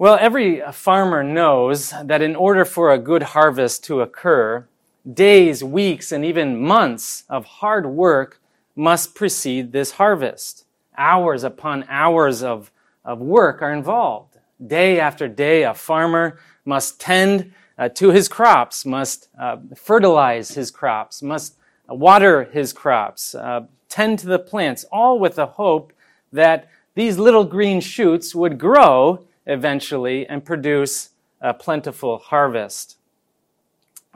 Well, every farmer knows that in order for a good harvest to occur, days, weeks, and even months of hard work must precede this harvest. Hours upon hours of, of work are involved. Day after day, a farmer must tend uh, to his crops, must uh, fertilize his crops, must water his crops, uh, tend to the plants, all with the hope that these little green shoots would grow eventually and produce a plentiful harvest.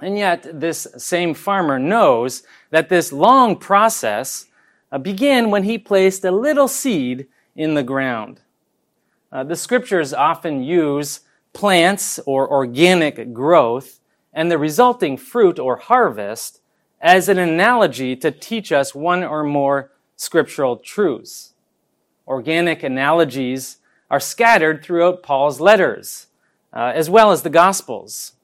And yet, this same farmer knows that this long process uh, began when he placed a little seed in the ground. Uh, the scriptures often use plants or organic growth and the resulting fruit or harvest as an analogy to teach us one or more scriptural truths. Organic analogies are scattered throughout Paul's letters, uh, as well as the Gospels.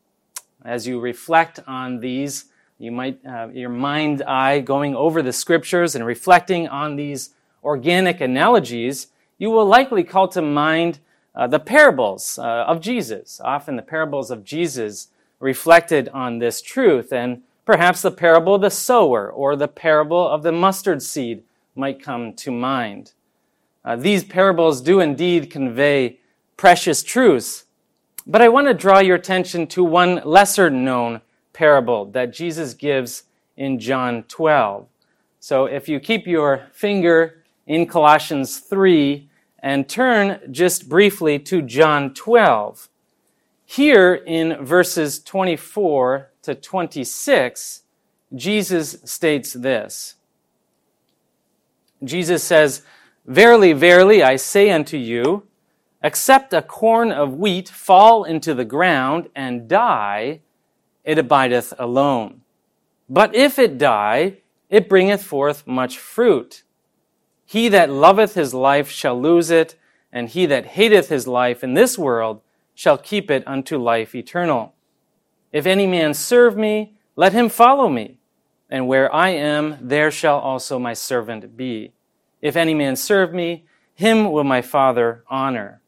As you reflect on these, you might, uh, your mind eye going over the scriptures and reflecting on these organic analogies, you will likely call to mind uh, the parables uh, of Jesus. Often the parables of Jesus reflected on this truth, and perhaps the parable of the sower or the parable of the mustard seed might come to mind. Uh, these parables do indeed convey precious truths, but I want to draw your attention to one lesser known parable that Jesus gives in John 12. So if you keep your finger in Colossians 3 and turn just briefly to John 12, here in verses 24 to 26, Jesus states this. Jesus says, Verily, verily, I say unto you, except a corn of wheat fall into the ground and die, it abideth alone. But if it die, it bringeth forth much fruit. He that loveth his life shall lose it, and he that hateth his life in this world shall keep it unto life eternal. If any man serve me, let him follow me, and where I am, there shall also my servant be. If any man serve me, him will my Father honor.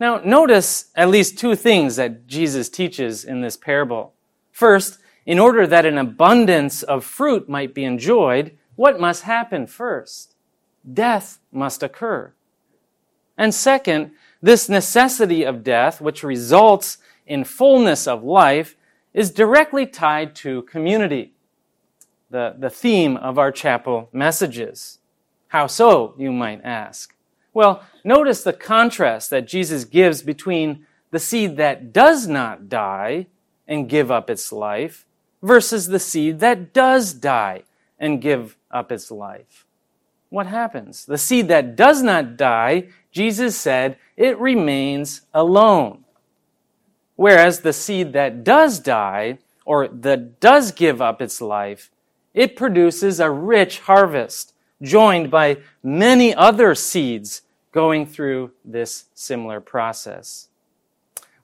Now, notice at least two things that Jesus teaches in this parable. First, in order that an abundance of fruit might be enjoyed, what must happen first? Death must occur. And second, this necessity of death, which results in fullness of life, is directly tied to community, the, the theme of our chapel messages. How so, you might ask? Well, notice the contrast that Jesus gives between the seed that does not die and give up its life versus the seed that does die and give up its life. What happens? The seed that does not die, Jesus said, it remains alone. Whereas the seed that does die, or that does give up its life, it produces a rich harvest joined by many other seeds going through this similar process.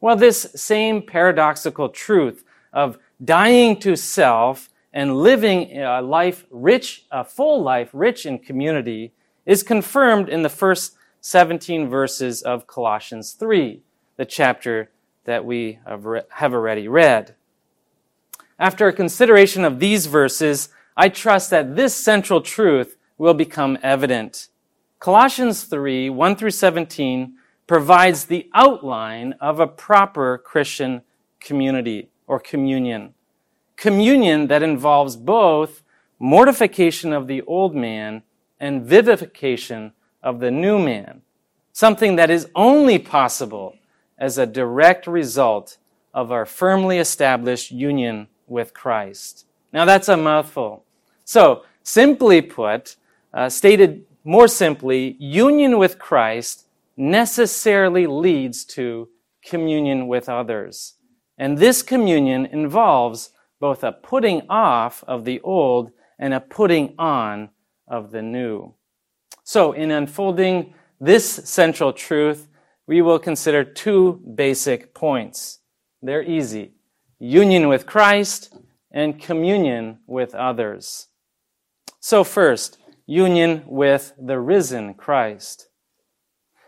Well, this same paradoxical truth of dying to self and living a life rich, a full life rich in community is confirmed in the first 17 verses of Colossians 3, the chapter that we have already read. After a consideration of these verses, I trust that this central truth will become evident. Colossians 3 1 through 17 provides the outline of a proper Christian community or communion. Communion that involves both mortification of the old man and vivification of the new man, something that is only possible as a direct result of our firmly established union with Christ. Now that's a mouthful. So, simply put, uh, stated more simply, union with Christ necessarily leads to communion with others. And this communion involves both a putting off of the old and a putting on of the new. So, in unfolding this central truth, we will consider two basic points. They're easy union with Christ and communion with others. So, first, union with the risen Christ.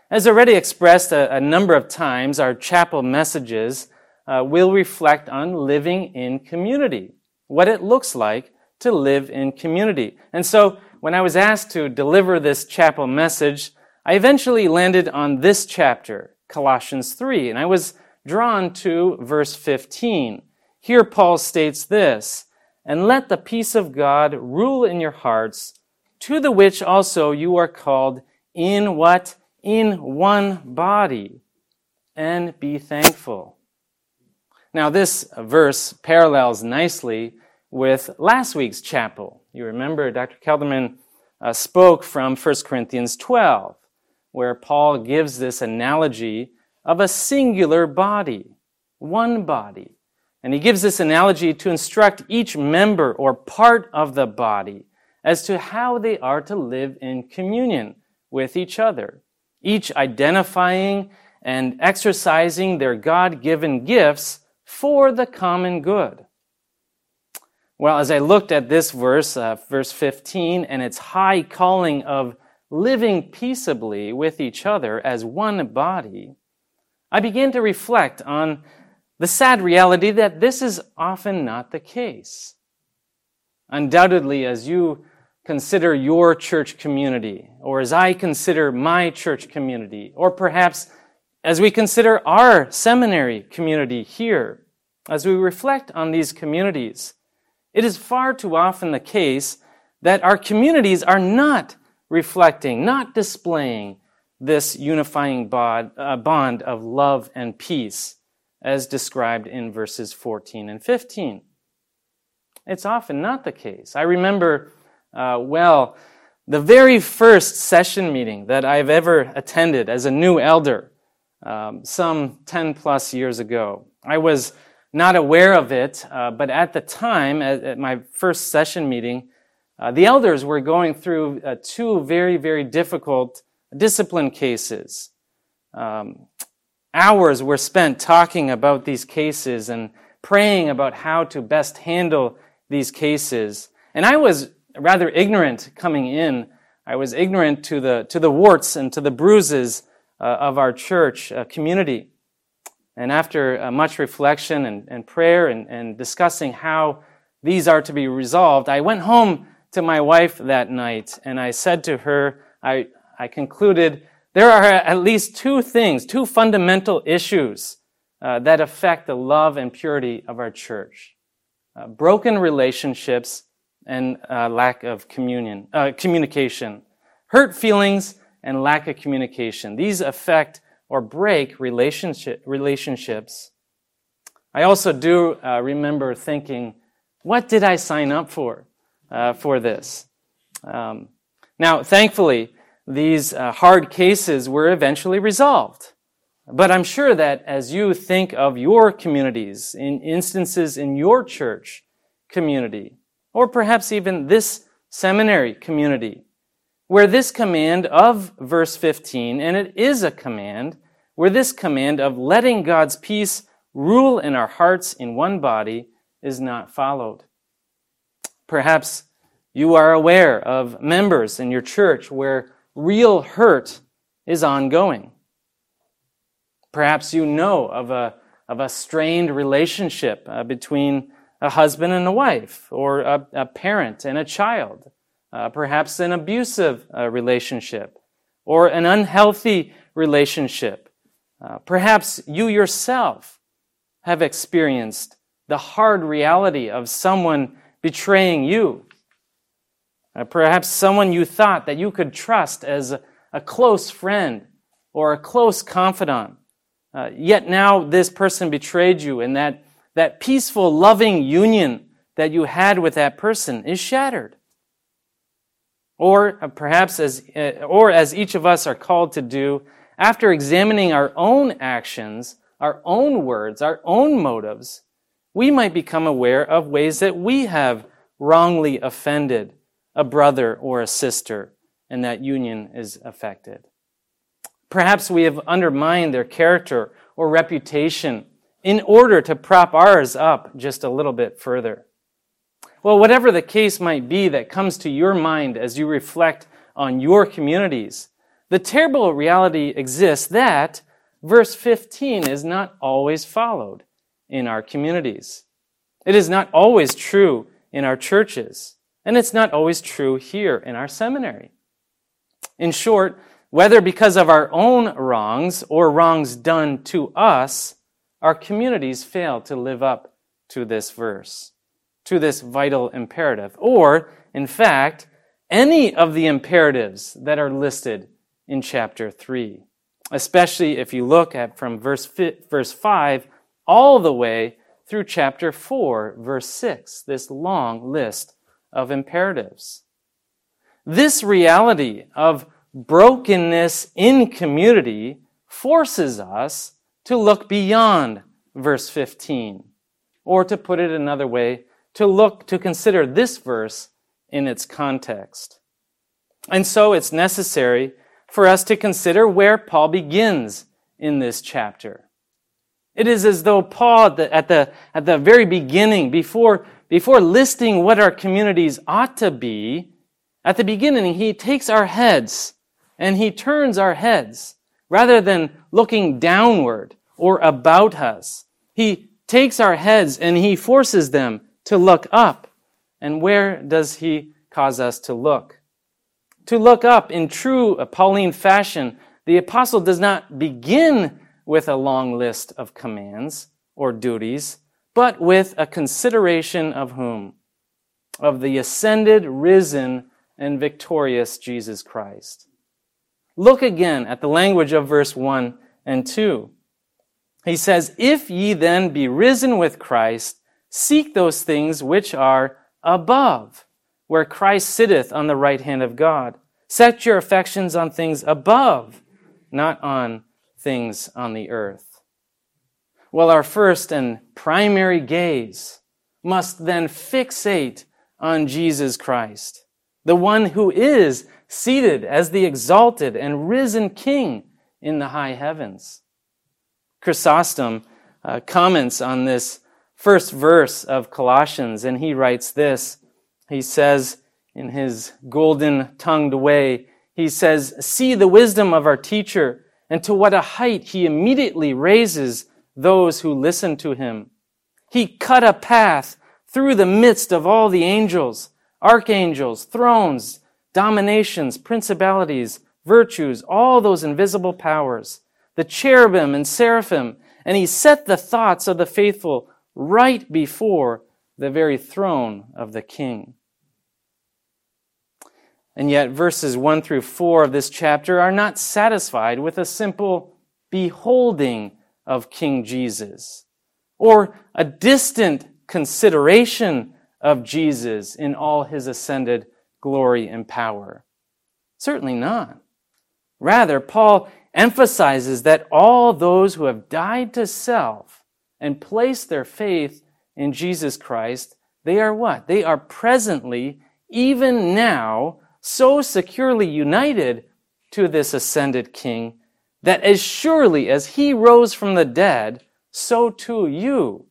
As already expressed a, a number of times, our chapel messages uh, will reflect on living in community, what it looks like to live in community. And so, when I was asked to deliver this chapel message, I eventually landed on this chapter, Colossians 3, and I was drawn to verse 15. Here, Paul states this And let the peace of God rule in your hearts, to the which also you are called in what? In one body, and be thankful. Now, this verse parallels nicely with last week's chapel. You remember Dr. Kelderman uh, spoke from 1 Corinthians 12, where Paul gives this analogy of a singular body, one body. And he gives this analogy to instruct each member or part of the body as to how they are to live in communion with each other, each identifying and exercising their God given gifts for the common good. Well, as I looked at this verse, uh, verse 15, and its high calling of living peaceably with each other as one body, I began to reflect on the sad reality that this is often not the case. Undoubtedly, as you consider your church community, or as I consider my church community, or perhaps as we consider our seminary community here, as we reflect on these communities, it is far too often the case that our communities are not reflecting, not displaying this unifying bond, uh, bond of love and peace as described in verses 14 and 15. It's often not the case. I remember uh, well the very first session meeting that I've ever attended as a new elder, um, some 10 plus years ago. I was not aware of it, uh, but at the time, at, at my first session meeting, uh, the elders were going through uh, two very, very difficult discipline cases. Um, hours were spent talking about these cases and praying about how to best handle these cases. And I was rather ignorant coming in. I was ignorant to the, to the warts and to the bruises uh, of our church uh, community. And after uh, much reflection and, and prayer and, and discussing how these are to be resolved, I went home to my wife that night and I said to her, I, I concluded there are at least two things, two fundamental issues uh, that affect the love and purity of our church uh, broken relationships and uh, lack of communion, uh, communication, hurt feelings and lack of communication. These affect or break relationship, relationships. I also do uh, remember thinking, what did I sign up for uh, for this? Um, now, thankfully, these uh, hard cases were eventually resolved. But I'm sure that as you think of your communities, in instances in your church community, or perhaps even this seminary community, where this command of verse 15, and it is a command, where this command of letting God's peace rule in our hearts in one body is not followed. Perhaps you are aware of members in your church where real hurt is ongoing. Perhaps you know of a, of a strained relationship uh, between a husband and a wife, or a, a parent and a child, uh, perhaps an abusive uh, relationship, or an unhealthy relationship. Uh, perhaps you yourself have experienced the hard reality of someone betraying you uh, perhaps someone you thought that you could trust as a, a close friend or a close confidant. Uh, yet now this person betrayed you, and that, that peaceful, loving union that you had with that person is shattered. Or uh, perhaps, as, uh, or as each of us are called to do, after examining our own actions, our own words, our own motives, we might become aware of ways that we have wrongly offended a brother or a sister, and that union is affected. Perhaps we have undermined their character or reputation in order to prop ours up just a little bit further. Well, whatever the case might be that comes to your mind as you reflect on your communities, the terrible reality exists that verse 15 is not always followed in our communities. It is not always true in our churches, and it's not always true here in our seminary. In short, whether because of our own wrongs or wrongs done to us, our communities fail to live up to this verse, to this vital imperative, or, in fact, any of the imperatives that are listed in chapter 3, especially if you look at from verse, verse 5 all the way through chapter 4, verse 6, this long list of imperatives. This reality of brokenness in community forces us to look beyond verse 15. Or to put it another way, to look, to consider this verse in its context. And so it's necessary for us to consider where Paul begins in this chapter. It is as though Paul, at the, at the very beginning, before, before listing what our communities ought to be, at the beginning, he takes our heads and he turns our heads rather than looking downward or about us. He takes our heads and he forces them to look up. And where does he cause us to look? To look up in true Pauline fashion, the apostle does not begin with a long list of commands or duties, but with a consideration of whom? Of the ascended, risen, and victorious Jesus Christ. Look again at the language of verse 1 and 2. He says, If ye then be risen with Christ, seek those things which are above, where Christ sitteth on the right hand of God. Set your affections on things above, not on things on the earth. Well, our first and primary gaze must then fixate on Jesus Christ, the one who is seated as the exalted and risen King in the high heavens. Chrysostom uh, comments on this first verse of Colossians, and he writes this. He says, in his golden tongued way, he says, See the wisdom of our teacher, and to what a height he immediately raises those who listen to him. He cut a path through the midst of all the angels, archangels, thrones, dominations, principalities, virtues, all those invisible powers, the cherubim and seraphim, and he set the thoughts of the faithful right before the very throne of the king. And yet, verses 1 through 4 of this chapter are not satisfied with a simple beholding of King Jesus or a distant consideration of Jesus in all his ascended glory, and power? Certainly not. Rather, Paul emphasizes that all those who have died to self and placed their faith in Jesus Christ, they are what? They are presently, even now, so securely united to this ascended King that as surely as he rose from the dead, so too you,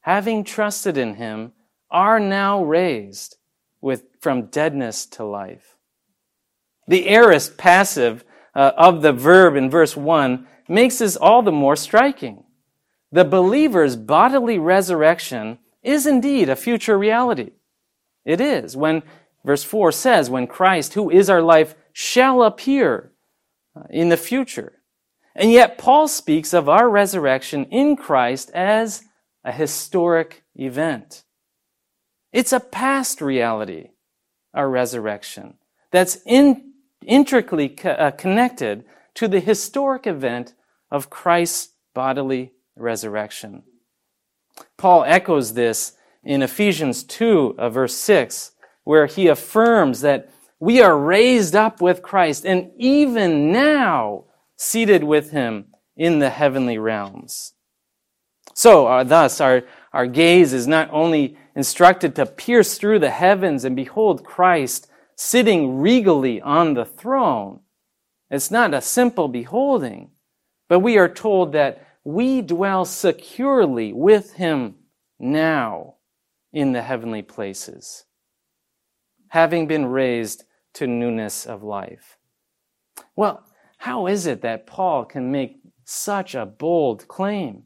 having trusted in him, are now raised with, from deadness to life. The aorist passive uh, of the verb in verse 1 makes this all the more striking. The believer's bodily resurrection is indeed a future reality. It is when, verse 4 says, when Christ, who is our life, shall appear uh, in the future. And yet, Paul speaks of our resurrection in Christ as a historic event. It's a past reality, our resurrection, that's in, intricately co- uh, connected to the historic event of Christ's bodily resurrection. Paul echoes this in Ephesians 2, uh, verse 6, where he affirms that we are raised up with Christ and even now seated with him in the heavenly realms. So, uh, thus, our, our gaze is not only instructed to pierce through the heavens and behold Christ sitting regally on the throne. It's not a simple beholding, but we are told that we dwell securely with him now in the heavenly places, having been raised to newness of life. Well, How is it that Paul can make such a bold claim?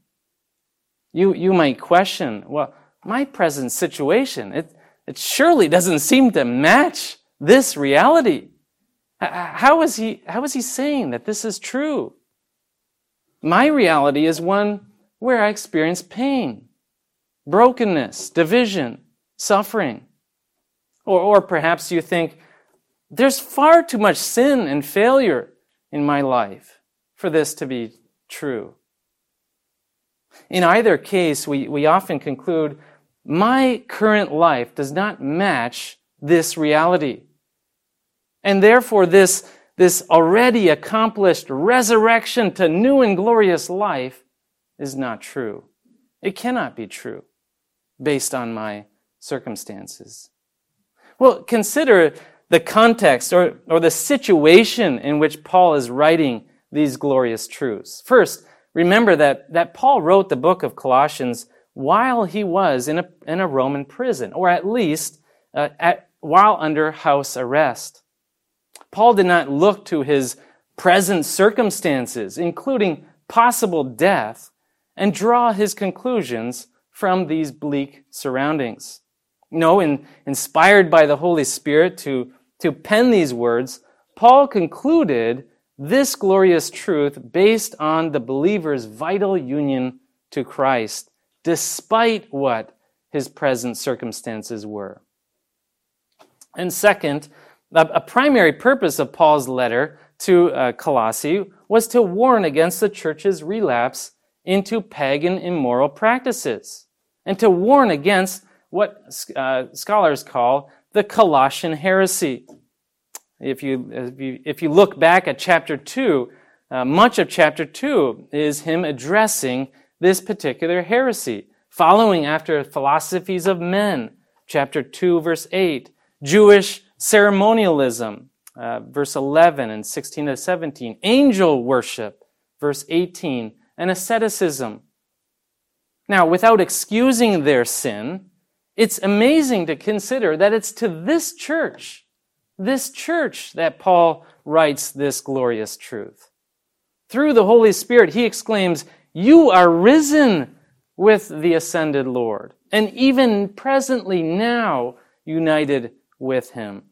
You, you might question, well, my present situation, it, it surely doesn't seem to match this reality. How is he, how is he saying that this is true? My reality is one where I experience pain, brokenness, division, suffering. Or, or perhaps you think, there's far too much sin and failure in my life for this to be true. In either case, we, we often conclude, my current life does not match this reality. And therefore, this, this already accomplished resurrection to new and glorious life is not true. It cannot be true based on my circumstances. Well, consider the context or, or the situation in which Paul is writing these glorious truths. First, remember that, that Paul wrote the book of Colossians while he was in a, in a Roman prison, or at least uh, at, while under house arrest. Paul did not look to his present circumstances, including possible death, and draw his conclusions from these bleak surroundings. No, in, inspired by the Holy Spirit to, to pen these words, Paul concluded this glorious truth based on the believer's vital union to Christ, despite what his present circumstances were. And second, a primary purpose of Paul's letter to uh, Colossae was to warn against the church's relapse into pagan immoral practices and to warn against what uh, scholars call the Colossian heresy. If you, if you, if you look back at chapter 2, uh, much of chapter 2 is him addressing this particular heresy, following after philosophies of men, chapter 2, verse 8, Jewish ceremonialism, uh, verse 11 and 16 to 17, angel worship, verse 18, and asceticism. Now, without excusing their sin, it's amazing to consider that it's to this church, this church, that Paul writes this glorious truth. Through the Holy Spirit, he exclaims, You are risen with the ascended Lord, and even presently now united with him.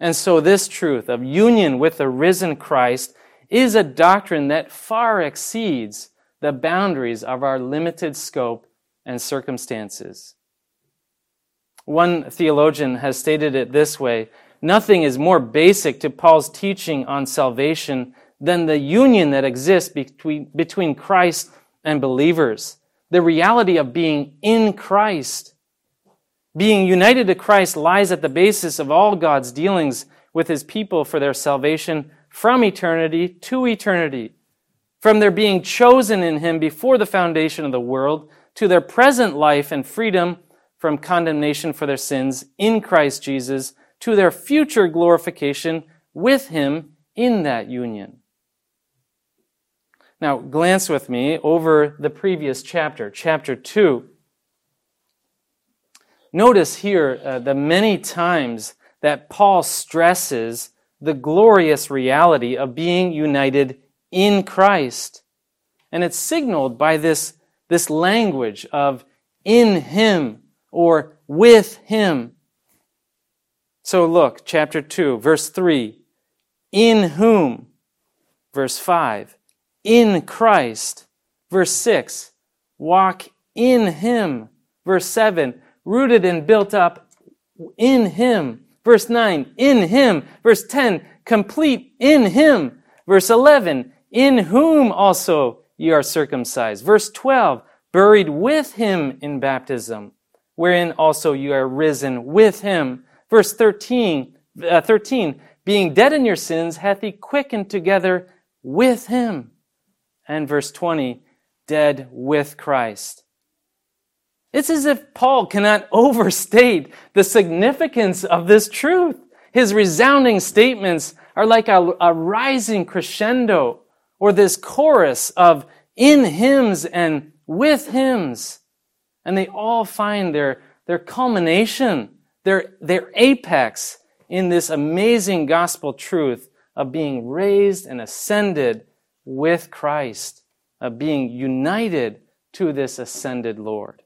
And so, this truth of union with the risen Christ is a doctrine that far exceeds the boundaries of our limited scope and circumstances. One theologian has stated it this way Nothing is more basic to Paul's teaching on salvation than the union that exists between, between Christ and believers. The reality of being in Christ being united to Christ lies at the basis of all God's dealings with his people for their salvation from eternity to eternity. From their being chosen in him before the foundation of the world to their present life and freedom from condemnation for their sins in Christ Jesus to their future glorification with him in that union. Now, glance with me over the previous chapter, chapter 2. Notice here uh, the many times that Paul stresses the glorious reality of being united in Christ. And it's signaled by this, this language of in Him or with Him. So look, chapter 2, verse 3. In whom? Verse 5. In Christ. Verse 6. Walk in Him. Verse 7 rooted and built up in Him. Verse 9, in Him. Verse 10, complete in Him. Verse 11, in whom also ye are circumcised. Verse 12, buried with Him in baptism, wherein also you are risen with Him. Verse 13, uh, 13, being dead in your sins, hath He quickened together with Him. And verse 20, dead with Christ. It's as if Paul cannot overstate the significance of this truth. His resounding statements are like a, a, rising crescendo or this chorus of in hymns and with hymns. And they all find their, their culmination, their, their apex in this amazing gospel truth of being raised and ascended with Christ, of being united to this ascended Lord.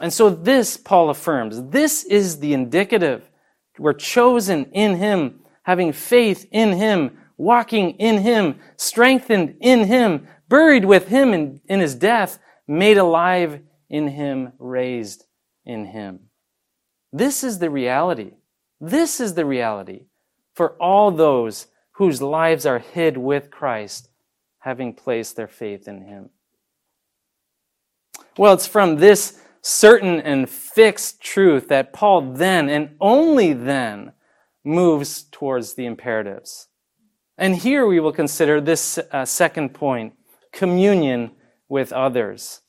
And so this, Paul affirms, this is the indicative. We're chosen in Him, having faith in Him, walking in Him, strengthened in Him, buried with Him in, in His death, made alive in Him, raised in Him. This is the reality. This is the reality for all those whose lives are hid with Christ, having placed their faith in Him. Well, it's from this certain and fixed truth that Paul then and only then moves towards the imperatives. And here we will consider this uh, second point communion with others.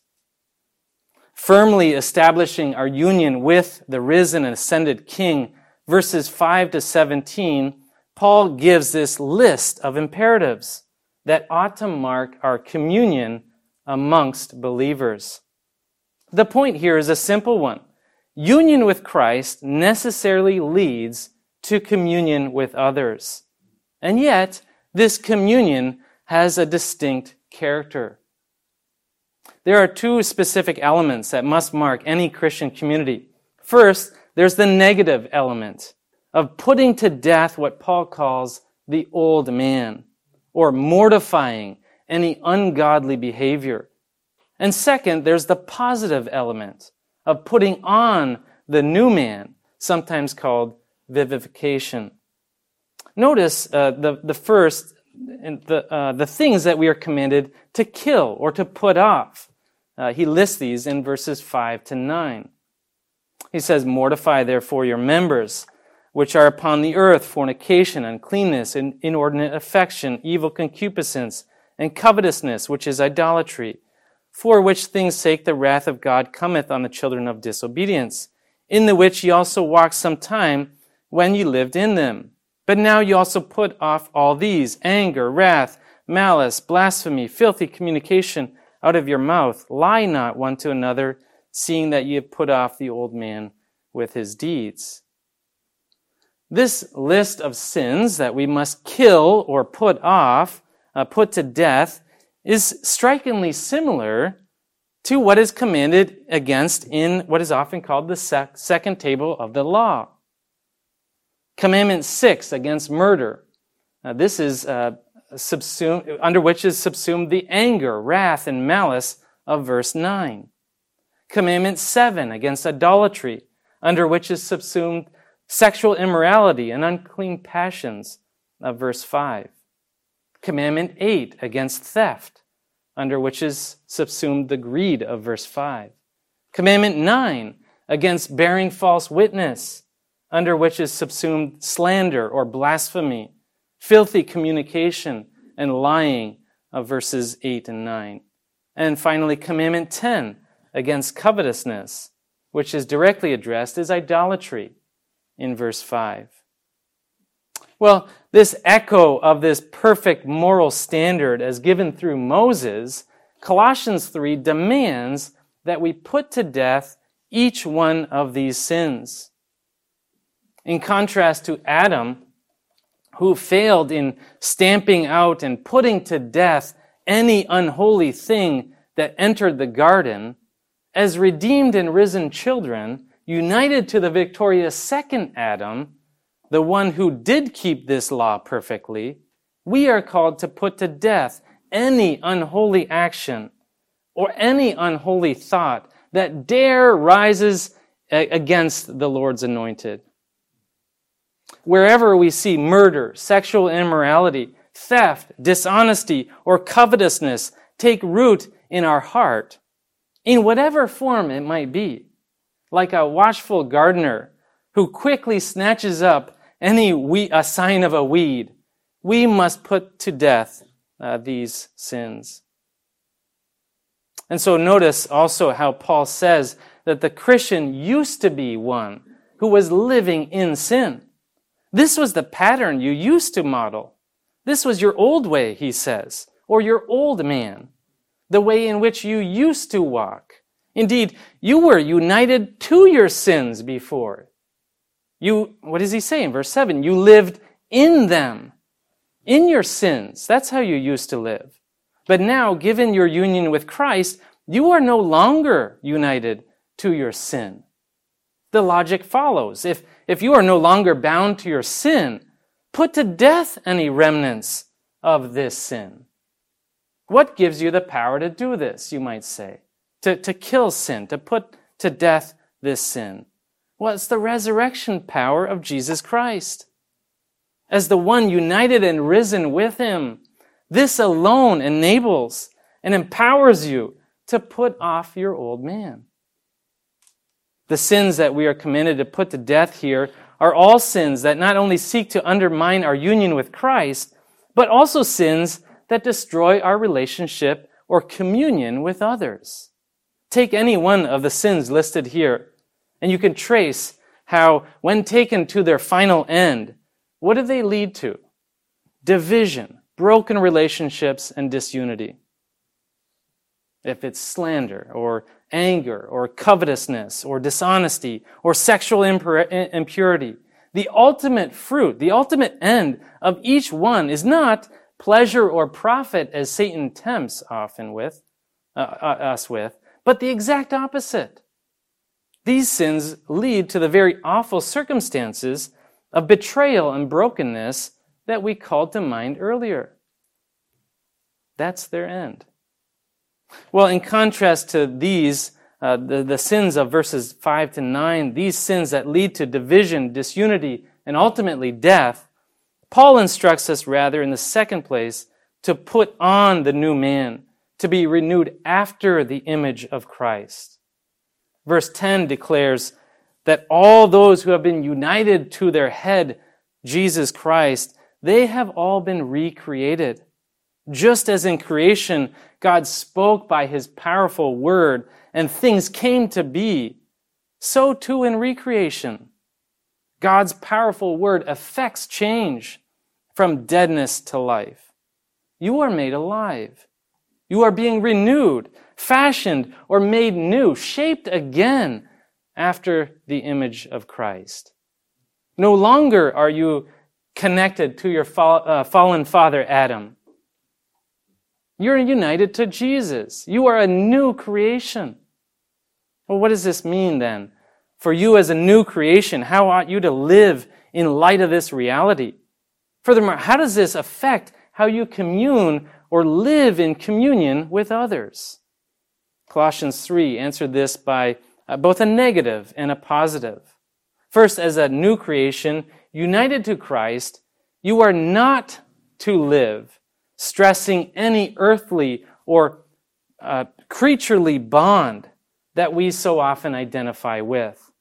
Firmly establishing our union with the risen and ascended King, verses 5 to 17, Paul gives this list of imperatives that ought to mark our communion amongst believers. The point here is a simple one. Union with Christ necessarily leads to communion with others. And yet, this communion has a distinct character. There are two specific elements that must mark any Christian community. First, there's the negative element of putting to death what Paul calls the old man, or mortifying any ungodly behavior. And second, there's the positive element of putting on the new man, sometimes called vivification. Notice uh, the, the first, the, uh, the things that we are commanded to kill or to put off. Uh, he lists these in verses 5 to 9. He says, Mortify therefore your members, which are upon the earth fornication, uncleanness, and inordinate affection, evil concupiscence, and covetousness, which is idolatry for which things sake the wrath of God cometh on the children of disobedience, in the which ye also walked some time when ye lived in them. But now ye also put off all these anger, wrath, malice, blasphemy, filthy communication out of your mouth. Lie not one to another, seeing that ye have put off the old man with his deeds. This list of sins that we must kill or put off, uh, put to death, is strikingly similar to what is commanded against in what is often called the sec- second table of the law. Commandment 6 against murder. Now, this is uh, subsumed, under which is subsumed the anger, wrath, and malice of verse 9. Commandment 7 against idolatry, under which is subsumed sexual immorality and unclean passions of verse 5. Commandment 8 against theft, under which is subsumed the greed of verse 5. Commandment 9 against bearing false witness, under which is subsumed slander or blasphemy, filthy communication, and lying of verses 8 and 9. And finally, Commandment 10 against covetousness, which is directly addressed as idolatry in verse 5. Well, this echo of this perfect moral standard as given through Moses, Colossians 3 demands that we put to death each one of these sins. In contrast to Adam, who failed in stamping out and putting to death any unholy thing that entered the garden, as redeemed and risen children, united to the victorious second Adam, the one who did keep this law perfectly, we are called to put to death any unholy action or any unholy thought that dare rises against the Lord's anointed. Wherever we see murder, sexual immorality, theft, dishonesty, or covetousness take root in our heart, in whatever form it might be, like a watchful gardener who quickly snatches up any we, a sign of a weed, we must put to death uh, these sins. And so notice also how Paul says that the Christian used to be one who was living in sin. This was the pattern you used to model. This was your old way, he says, or your old man, the way in which you used to walk. Indeed, you were united to your sins before. You, what does he say in verse 7? You lived in them in your sins. That's how you used to live. But now, given your union with Christ, you are no longer united to your sin. The logic follows. If, if you are no longer bound to your sin, put to death any remnants of this sin. What gives you the power to do this, you might say? To, to kill sin, to put to death this sin? Well, it's the resurrection power of Jesus Christ. As the one united and risen with him, this alone enables and empowers you to put off your old man. The sins that we are commanded to put to death here are all sins that not only seek to undermine our union with Christ, but also sins that destroy our relationship or communion with others. Take any one of the sins listed here, and you can trace how, when taken to their final end, what do they lead to? Division, broken relationships, and disunity. If it's slander or anger or covetousness or dishonesty or sexual impurity, the ultimate fruit, the ultimate end of each one is not pleasure or profit as Satan tempts often with, uh, uh, us with, but the exact opposite. These sins lead to the very awful circumstances of betrayal and brokenness that we called to mind earlier. That's their end. Well, in contrast to these, uh, the, the sins of verses 5 to 9, these sins that lead to division, disunity, and ultimately death, Paul instructs us rather, in the second place, to put on the new man, to be renewed after the image of Christ. Verse 10 declares that all those who have been united to their head, Jesus Christ, they have all been recreated. Just as in creation, God spoke by his powerful word and things came to be, so too in recreation. God's powerful word affects change from deadness to life. You are made alive. You are being renewed, fashioned, or made new, shaped again after the image of Christ. No longer are you connected to your uh, fallen father Adam. You're united to Jesus. You are a new creation. Well, what does this mean then? For you as a new creation, how ought you to live in light of this reality? Furthermore, how does this affect how you commune or live in communion with others? Colossians 3 answered this by uh, both a negative and a positive. First, as a new creation, united to Christ, you are not to live stressing any earthly or uh, creaturely bond that we so often identify with.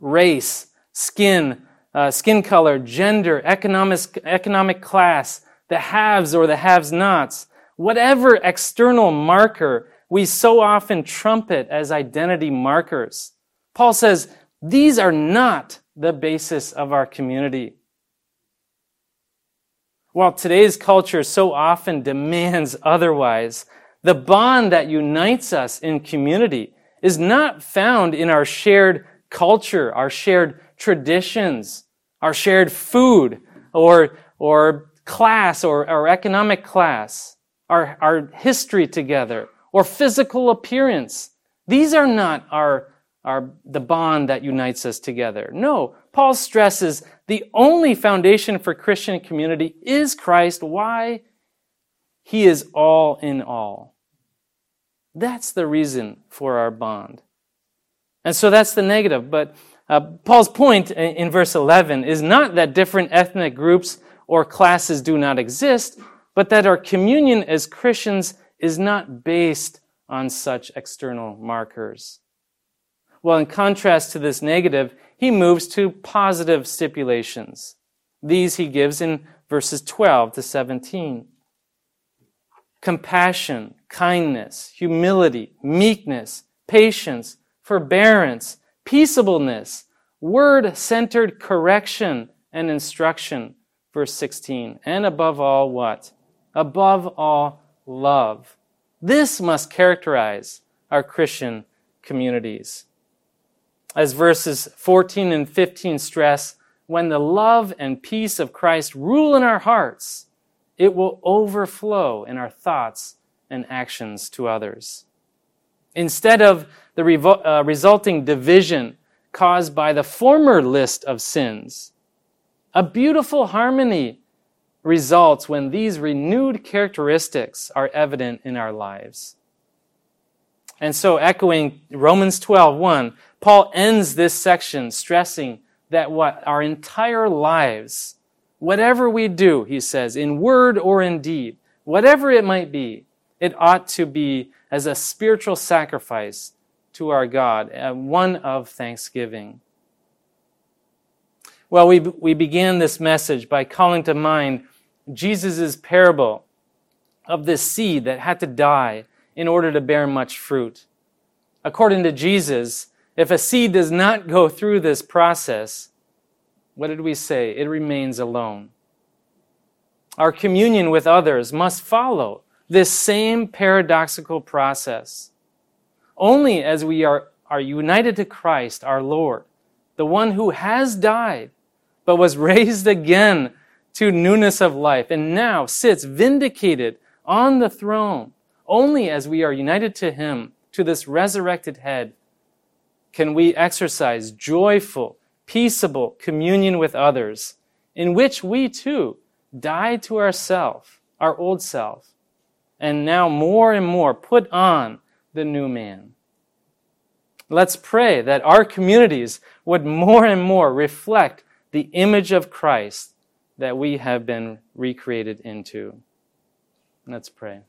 Race, skin, uh, skin color, gender, economic, economic class, the haves or the haves nots, whatever external marker we so often trumpet as identity markers. Paul says these are not the basis of our community. While today's culture so often demands otherwise, the bond that unites us in community is not found in our shared culture, our shared traditions, our shared food, or, or class, or, our economic class, our, our history together, or physical appearance. These are not our, our, the bond that unites us together. No, Paul stresses the only foundation for Christian community is Christ. Why? He is all in all. That's the reason for our bond. And so that's the negative. But uh, Paul's point in verse 11 is not that different ethnic groups or classes do not exist, but that our communion as Christians is not based on such external markers. Well, in contrast to this negative, he moves to positive stipulations. These he gives in verses 12 to 17. Compassion, kindness, humility, meekness, patience, forbearance, peaceableness, word centered correction and instruction. Verse 16. And above all, what? Above all, love. This must characterize our Christian communities. As verses 14 and 15 stress, when the love and peace of Christ rule in our hearts, it will overflow in our thoughts and actions to others. Instead of the revo- uh, resulting division caused by the former list of sins, a beautiful harmony results when these renewed characteristics are evident in our lives. And so, echoing Romans 12 1, Paul ends this section stressing that what our entire lives, whatever we do, he says, in word or in deed, whatever it might be, it ought to be as a spiritual sacrifice to our God, uh, one of thanksgiving. Well, we, we began this message by calling to mind Jesus' parable of this seed that had to die in order to bear much fruit. According to Jesus, if a seed does not go through this process, what did we say? It remains alone. Our communion with others must follow this same paradoxical process. Only as we are, are united to Christ, our Lord, the one who has died, but was raised again to newness of life, and now sits vindicated on the throne, only as we are united to Him, to this resurrected head, can we exercise joyful, peaceable communion with others, in which we too die to ourself, our old self, and now more and more put on the new man. Let's pray that our communities would more and more reflect the image of Christ that we have been recreated into. Let's pray.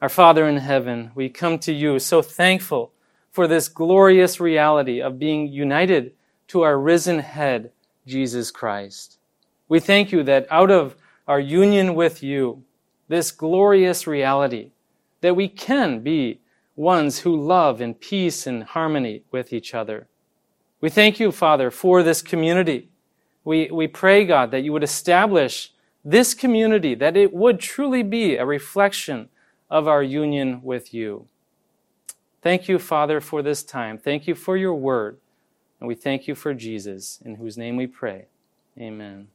Our Father in heaven, we come to you so thankful for this glorious reality of being united to our risen head, Jesus Christ. We thank you that out of our union with you, this glorious reality, that we can be ones who love in peace and harmony with each other. We thank you, Father, for this community. We, we pray, God, that you would establish this community, that it would truly be a reflection of our union with you. Thank you, Father, for this time. Thank you for your word. And we thank you for Jesus, in whose name we pray. Amen.